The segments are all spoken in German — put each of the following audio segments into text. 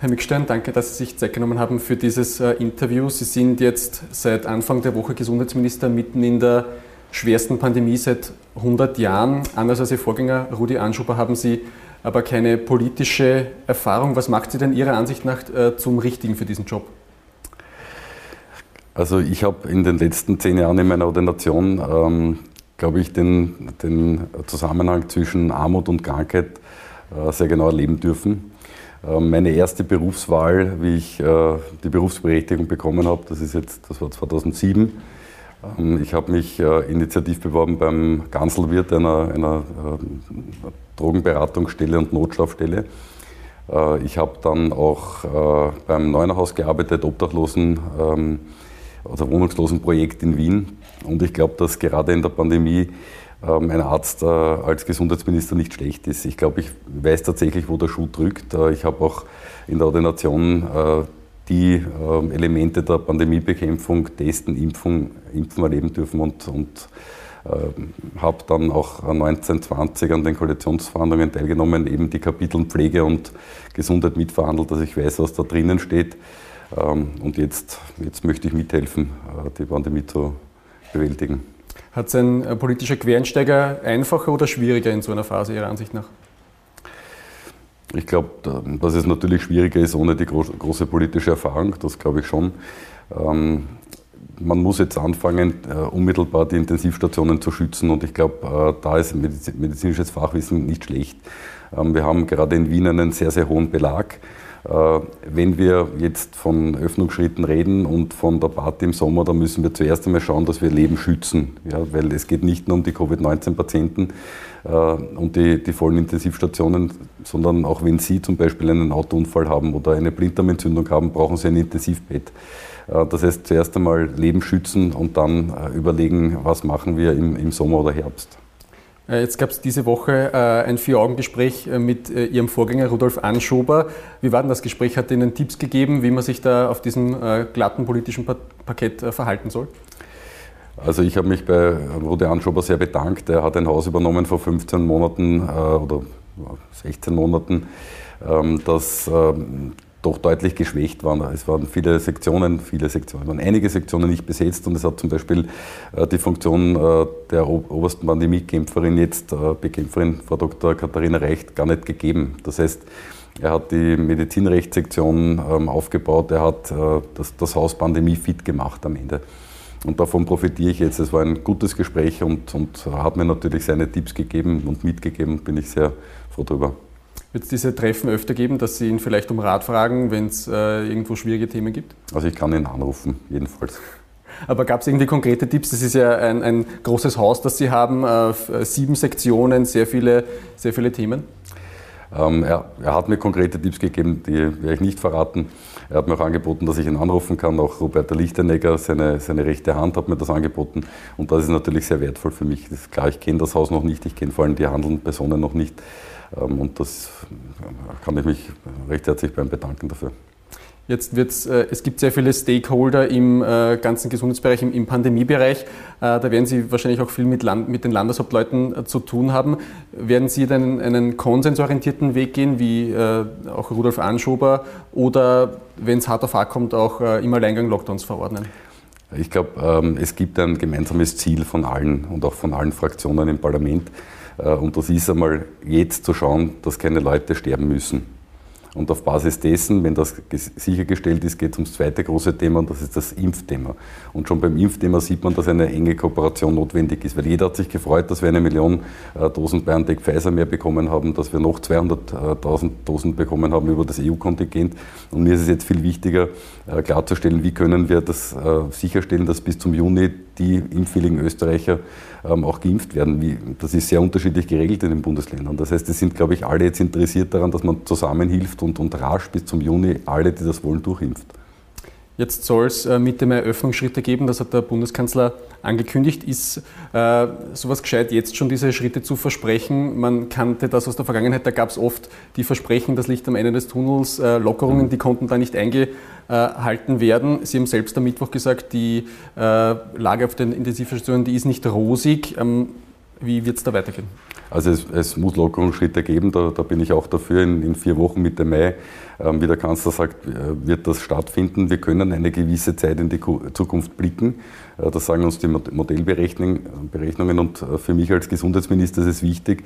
Herr Mickstein, danke, dass Sie sich Zeit genommen haben für dieses äh, Interview. Sie sind jetzt seit Anfang der Woche Gesundheitsminister mitten in der schwersten Pandemie seit 100 Jahren. Anders als Ihr Vorgänger Rudi Anschuber haben Sie aber keine politische Erfahrung. Was macht Sie denn Ihrer Ansicht nach äh, zum Richtigen für diesen Job? Also ich habe in den letzten zehn Jahren in meiner Ordination, ähm, glaube ich, den, den, Zusammenhang zwischen Armut und Krankheit äh, sehr genau erleben dürfen. Ähm, meine erste Berufswahl, wie ich äh, die Berufsberechtigung bekommen habe, das ist jetzt, das war 2007. Ähm, ich habe mich äh, initiativ beworben beim Ganselwirt, einer, einer äh, Drogenberatungsstelle und Notschlafstelle. Ich habe dann auch beim Neunerhaus gearbeitet, Obdachlosen, ähm, also Wohnungslosenprojekt in Wien. Und ich glaube, dass gerade in der Pandemie ähm, ein Arzt äh, als Gesundheitsminister nicht schlecht ist. Ich glaube, ich weiß tatsächlich, wo der Schuh drückt. Äh, ich habe auch in der Ordination äh, die Elemente der Pandemiebekämpfung, Testen, Impfung, Impfen erleben dürfen und, und habe dann auch 1920 an den Koalitionsverhandlungen teilgenommen, eben die Kapitel Pflege und Gesundheit mitverhandelt, dass ich weiß, was da drinnen steht. Ähm, und jetzt, jetzt möchte ich mithelfen, die Pandemie zu bewältigen. Hat es ein äh, politischer Quereinsteiger einfacher oder schwieriger in so einer Phase Ihrer Ansicht nach? Ich glaube, dass es natürlich schwieriger ist ohne die große politische Erfahrung, das glaube ich schon. Ähm, man muss jetzt anfangen, äh, unmittelbar die Intensivstationen zu schützen und ich glaube, äh, da ist medizinisches Fachwissen nicht schlecht. Ähm, wir haben gerade in Wien einen sehr, sehr hohen Belag. Äh, wenn wir jetzt von Öffnungsschritten reden und von der Party im Sommer, dann müssen wir zuerst einmal schauen, dass wir Leben schützen. Ja, weil es geht nicht nur um die Covid-19-Patienten äh, und die, die vollen Intensivstationen, sondern auch wenn Sie zum Beispiel einen Autounfall haben oder eine Blinddarmentzündung haben, brauchen Sie ein Intensivbett. Äh, das heißt, zuerst einmal Leben schützen und dann überlegen, was machen wir im, im Sommer oder Herbst. Äh, jetzt gab es diese Woche äh, ein Vier-Augen-Gespräch äh, mit Ihrem Vorgänger Rudolf Anschober. Wie war denn das Gespräch? Hat Ihnen Tipps gegeben, wie man sich da auf diesem glatten politischen Parkett verhalten soll? Also ich habe mich bei Rudi Anschober sehr bedankt. Er hat ein Haus übernommen vor 15 Monaten oder 16 Monaten, ähm, das ähm, doch deutlich geschwächt waren. Es waren viele Sektionen, viele Sektionen, waren einige Sektionen nicht besetzt und es hat zum Beispiel äh, die Funktion äh, der obersten Pandemiekämpferin, jetzt äh, Bekämpferin Frau Dr. Katharina Reicht, gar nicht gegeben. Das heißt, er hat die Medizinrechtssektion ähm, aufgebaut, er hat das, Haus Pandemie fit gemacht am Ende. Und davon profitiere ich jetzt. Es war ein gutes Gespräch und, und hat mir natürlich seine Tipps gegeben und mitgegeben, bin ich sehr froh darüber. Wird es diese Treffen öfter geben, dass Sie ihn vielleicht um Rat fragen, wenn es äh, irgendwo schwierige Themen gibt? Also ich kann ihn anrufen, jedenfalls. Aber gab es irgendwie konkrete Tipps? Das ist ja ein, ein großes Haus, das Sie haben, äh, sieben Sektionen, sehr viele, sehr viele Themen. Ähm, er, er, hat mir konkrete Tipps gegeben, die werde ich nicht verraten. Er hat mir auch angeboten, dass ich ihn anrufen kann. Auch Roberta Lichtenegger, seine, seine rechte Hand, hat mir das angeboten. Und das ist natürlich sehr wertvoll für mich. Das ist klar, ich kenne das Haus noch nicht, ich kenne vor allem die handelnden Personen noch nicht. Ähm, und das kann ich mich recht herzlich beim bedanken dafür. Jetzt wird's, äh, es gibt sehr viele Stakeholder im äh, ganzen Gesundheitsbereich, im, im Pandemiebereich. Äh, da werden Sie wahrscheinlich auch viel mit, Land, mit den Landeshauptleuten äh, zu tun haben. Werden Sie dann einen konsensorientierten Weg gehen, wie äh, auch Rudolf Anschober, oder wenn es hart auf hart kommt, auch äh, im Alleingang Lockdowns verordnen? Ich glaube, ähm, es gibt ein gemeinsames Ziel von allen und auch von allen Fraktionen im Parlament. Äh, und das ist einmal jetzt zu schauen, dass keine Leute sterben müssen. Und auf Basis dessen, wenn das sichergestellt ist, geht es ums zweite große Thema und das ist das Impfthema. Und schon beim Impfthema sieht man, dass eine enge Kooperation notwendig ist, weil jeder hat sich gefreut, dass wir eine Million äh, Dosen BioNTech Pfizer mehr bekommen haben, dass wir noch 200.000 Dosen bekommen haben über das EU-Kontingent. Und mir ist es jetzt viel wichtiger, äh, klarzustellen, wie können wir das äh, sicherstellen, dass bis zum Juni die impfwilligen Österreicher ähm, auch geimpft werden. das ist sehr unterschiedlich geregelt in den Bundesländern. Das heißt, es sind, glaube ich, alle jetzt interessiert daran, dass man zusammenhilft und, und rasch bis zum Juni alle, die das wollen, durchimpft. Jetzt soll es äh, Mitte Mai Öffnungsschritte geben, das hat der Bundeskanzler angekündigt. Ist äh, sowas gescheit, jetzt schon diese Schritte zu versprechen? Man kannte das aus der Vergangenheit, da gab es oft die Versprechen, das Licht am Ende des Tunnels, äh, Lockerungen, mhm. die konnten da nicht eingehalten werden. Sie haben selbst am Mittwoch gesagt, die äh, Lage auf den Intensivstationen, die ist nicht rosig. Ähm, wie wird es da weitergehen? Also es, es muss Lockerungsschritte geben, da, da, bin ich auch dafür. In, in vier Wochen Mitte Mai, ähm, wie der Kanzler sagt, äh, wird das stattfinden. Wir können eine gewisse Zeit in die Zukunft blicken. Äh, das sagen uns die Modellberechnungen. Und äh, für mich als Gesundheitsminister ist es wichtig,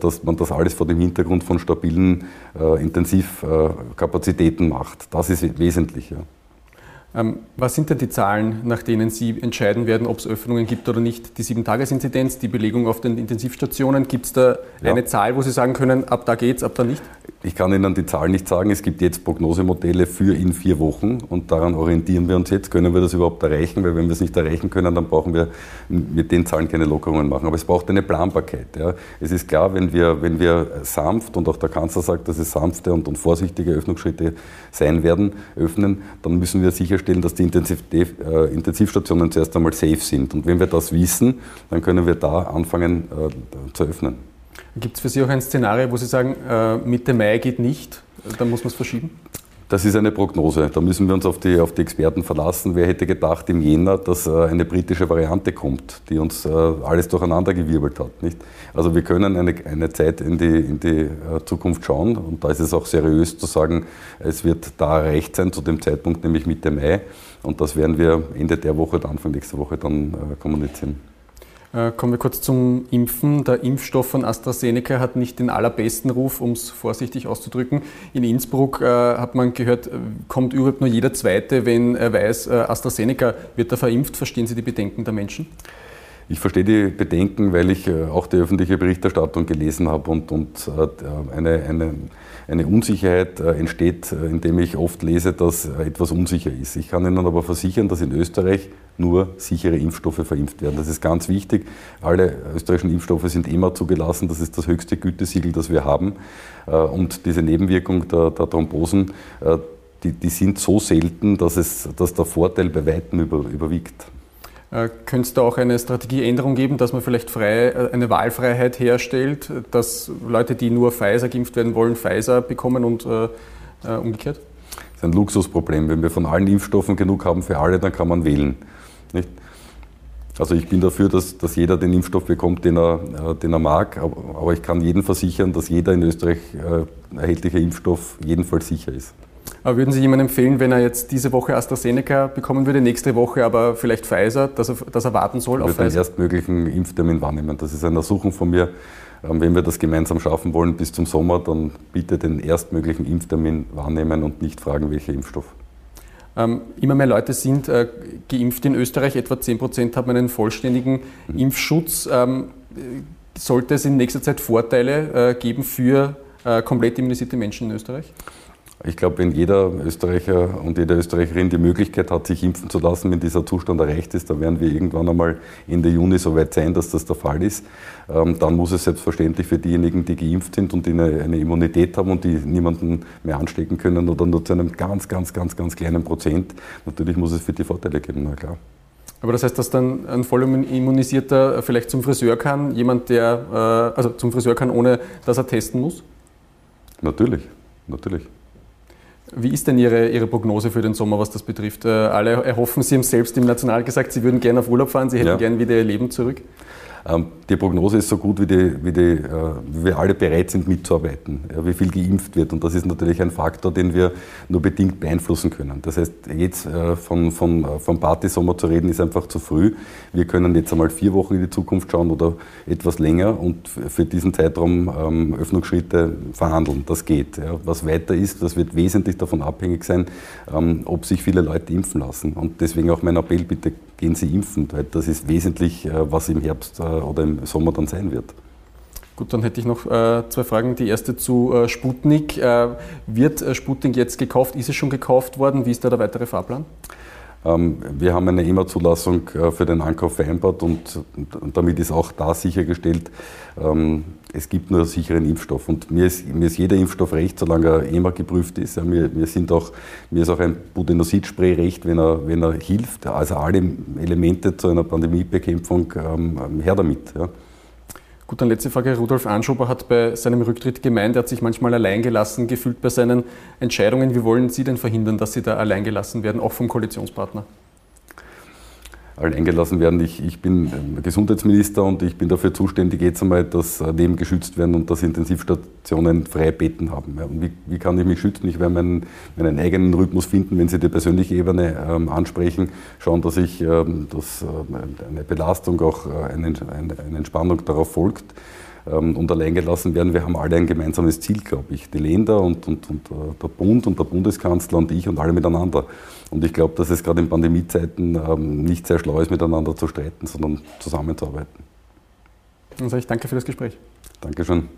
dass man das alles vor dem Hintergrund von stabilen Intensivkapazitäten macht. Das ist wesentlich. Ja. Ähm, was sind denn die Zahlen, nach denen Sie entscheiden werden, ob es Öffnungen gibt oder nicht? Die Sieben-Tages-Inzidenz, die Belegung auf den Intensivstationen, gibt es da ja. eine Zahl, wo Sie sagen können, ab da geht's, ab da nicht? Ich kann Ihnen die Zahl nicht sagen. Es gibt jetzt Prognosemodelle für in vier Wochen und daran orientieren wir uns jetzt. Können wir das überhaupt erreichen? Weil wenn wir es nicht erreichen können, dann brauchen wir mit den Zahlen keine Lockerungen machen. Aber es braucht eine Planbarkeit. Ja. Es ist klar, wenn wir, wenn wir sanft, und auch der Kanzler sagt, dass es sanfte und, und vorsichtige Öffnungsschritte sein werden, öffnen, dann müssen wir sicherstellen, dass die Intensiv äh, Intensivstationen zuerst einmal safe sind. Und wenn wir das wissen, dann können wir da anfangen äh, zu öffnen. Gibt es für Sie auch ein Szenario, wo Sie sagen, äh, Mitte Mai geht nicht, dann muss man es verschieben? Das ist eine Prognose. Da müssen wir uns auf die, auf die Experten verlassen. Wer hätte gedacht im Jänner, dass äh, eine britische Variante kommt, die uns äh, alles durcheinandergewirbelt hat. Nicht? Also wir können eine, eine Zeit in die, in die Zukunft schauen und da ist es auch seriös zu sagen, es wird da erreicht sein zu dem Zeitpunkt, nämlich Mitte Mai. Und das werden wir Ende der Woche Anfang nächster Woche dann kommunizieren. Äh, kommen wir kurz zum Impfen. Der Impfstoff von AstraZeneca hat nicht den allerbesten Ruf, um es vorsichtig auszudrücken. In Innsbruck äh, hat man gehört, äh, kommt überhaupt nur jeder Zweite, wenn er weiß, äh, AstraZeneca wird da verimpft. Verstehen Sie die Bedenken der Menschen? Ich verstehe die Bedenken, weil ich äh, auch die öffentliche Berichterstattung gelesen habe und, und äh, eine, eine, eine Unsicherheit entsteht, indem ich oft lese, dass etwas unsicher ist. Ich kann Ihnen aber versichern, dass in Österreich nur sichere Impfstoffe verimpft werden. Das ist ganz wichtig. Alle österreichischen Impfstoffe sind immer zugelassen. Das ist das höchste Gütesiegel, das wir haben. Äh, und diese Nebenwirkung der, der Thrombosen, äh, die, die, sind so selten, dass, es, dass der Vorteil bei weitem über, überwiegt. Äh, könnte es da auch eine Strategieänderung geben, dass man vielleicht frei, eine Wahlfreiheit herstellt, dass Leute, die nur Pfizer geimpft werden wollen, Pfizer bekommen und äh, umgekehrt? Das ist ein Luxusproblem. Wenn wir von allen Impfstoffen genug haben für alle, dann kann man wählen. Nicht? Also ich bin dafür, dass, dass jeder den Impfstoff bekommt, den er, äh, den er mag, aber ich kann jedem versichern, dass jeder in Österreich äh, erhältliche Impfstoff jedenfalls sicher ist. Aber würden Sie jemandem empfehlen, wenn er jetzt diese Woche AstraZeneca bekommen würde, nächste Woche aber vielleicht Pfizer, dass er, dass er warten soll ich auf Pfizer? den erstmöglichen Impftermin wahrnehmen. Das ist eine Ersuchung von mir. Ähm, wenn wir das gemeinsam schaffen wollen bis zum Sommer, dann bitte den erstmöglichen Impftermin wahrnehmen und nicht fragen, welcher Impfstoff. Ähm, immer mehr Leute sind äh, geimpft in Österreich, etwa 10 Prozent haben einen vollständigen mhm. Impfschutz. Ähm, sollte es in nächster Zeit Vorteile äh, geben für äh, komplett immunisierte Menschen in Österreich? Ich glaube, wenn jeder Österreicher und jede Österreicherin die Möglichkeit hat, sich impfen zu lassen, wenn dieser Zustand erreicht ist, dann werden wir irgendwann einmal Ende Juni so weit sein, dass das der Fall ist. Ähm, dann muss es selbstverständlich für diejenigen, die geimpft sind und die eine, eine Immunität haben und die niemanden mehr anstecken können oder nur zu einem ganz, ganz, ganz, ganz kleinen Prozent, natürlich muss es für die Vorteile geben, na klar. Aber das heißt, dass dann ein voll immunisierter vielleicht zum Friseur kann, jemand, der äh, also zum Friseur kann, ohne dass er testen muss? Natürlich, natürlich. Wie ist denn Ihre, Ihre Prognose für den Sommer, was das betrifft? Äh, alle erhoffen, Sie haben selbst im National gesagt, Sie würden gerne auf Urlaub fahren, Sie hätten ja. gerne wieder Ihr Leben zurück. Ähm, die Prognose ist so gut, wie, die, wie, die, äh, wie wir alle bereit sind mitzuarbeiten, wie viel geimpft wird. Und das ist natürlich ein Faktor, den wir nur bedingt beeinflussen können. Das heißt, jetzt äh, von, von, äh, vom Partysommer zu reden, ist einfach zu früh. Wir können jetzt einmal vier Wochen in die Zukunft schauen oder etwas länger und für diesen Zeitraum ähm, Öffnungsschritte verhandeln. Das geht. Was weiter ist, das wird wesentlich davon abhängig sein, ähm, ob sich viele Leute impfen lassen. Und deswegen auch mein Appell, bitte gehen Sie impfen, weil das ist wesentlich, was im Herbst oder im Sommer dann sein wird. Gut, dann hätte ich noch äh, zwei Fragen. Die erste zu äh, Sputnik. Äh, wird äh, Sputnik jetzt gekauft? Ist es schon gekauft worden? Wie ist da der weitere Fahrplan? Ähm, wir haben eine EMA-Zulassung äh, für den Ankauf vereinbart und, damit ist auch da sichergestellt, ähm, es gibt nur sicheren Impfstoff. Und mir ist, mir ist jeder Impfstoff recht, solange er EMA geprüft ist. Mir, mir, sind auch, mir ist auch ein Budenosid-Spray recht, wenn er, wenn er hilft. Also alle Elemente zu einer Pandemiebekämpfung ähm, her damit. Ja. Gut, dann letzte Frage. Rudolf Anschober hat bei seinem Rücktritt gemeint, er hat sich manchmal alleingelassen gefühlt bei seinen Entscheidungen. Wie wollen Sie denn verhindern, dass Sie da alleingelassen werden, auch vom Koalitionspartner? Allein gelassen werden. Ich, ich bin ähm, Gesundheitsminister und ich bin dafür zuständig, jetzt einmal, dass äh, Leben geschützt werden und dass Intensivstationen freie Betten haben. Und wie, wie kann ich mich schützen? Ich werde meinen, meinen eigenen Rhythmus finden, wenn Sie die persönliche Ebene ähm, ansprechen, schauen, dass ich ähm, dass, äh, eine Belastung, auch äh, eine, eine, Entspannung darauf folgt und allein gelassen werden. Wir haben alle ein gemeinsames Ziel, glaube ich. Die Länder und, und, und äh, der Bund und der Bundeskanzler und ich und alle miteinander. Und ich glaube, dass es gerade in Pandemiezeiten ähm, nicht sehr schlau ist, miteinander zu streiten, sondern zusammenzuarbeiten. Dann sage ich danke für das Gespräch. Dankeschön.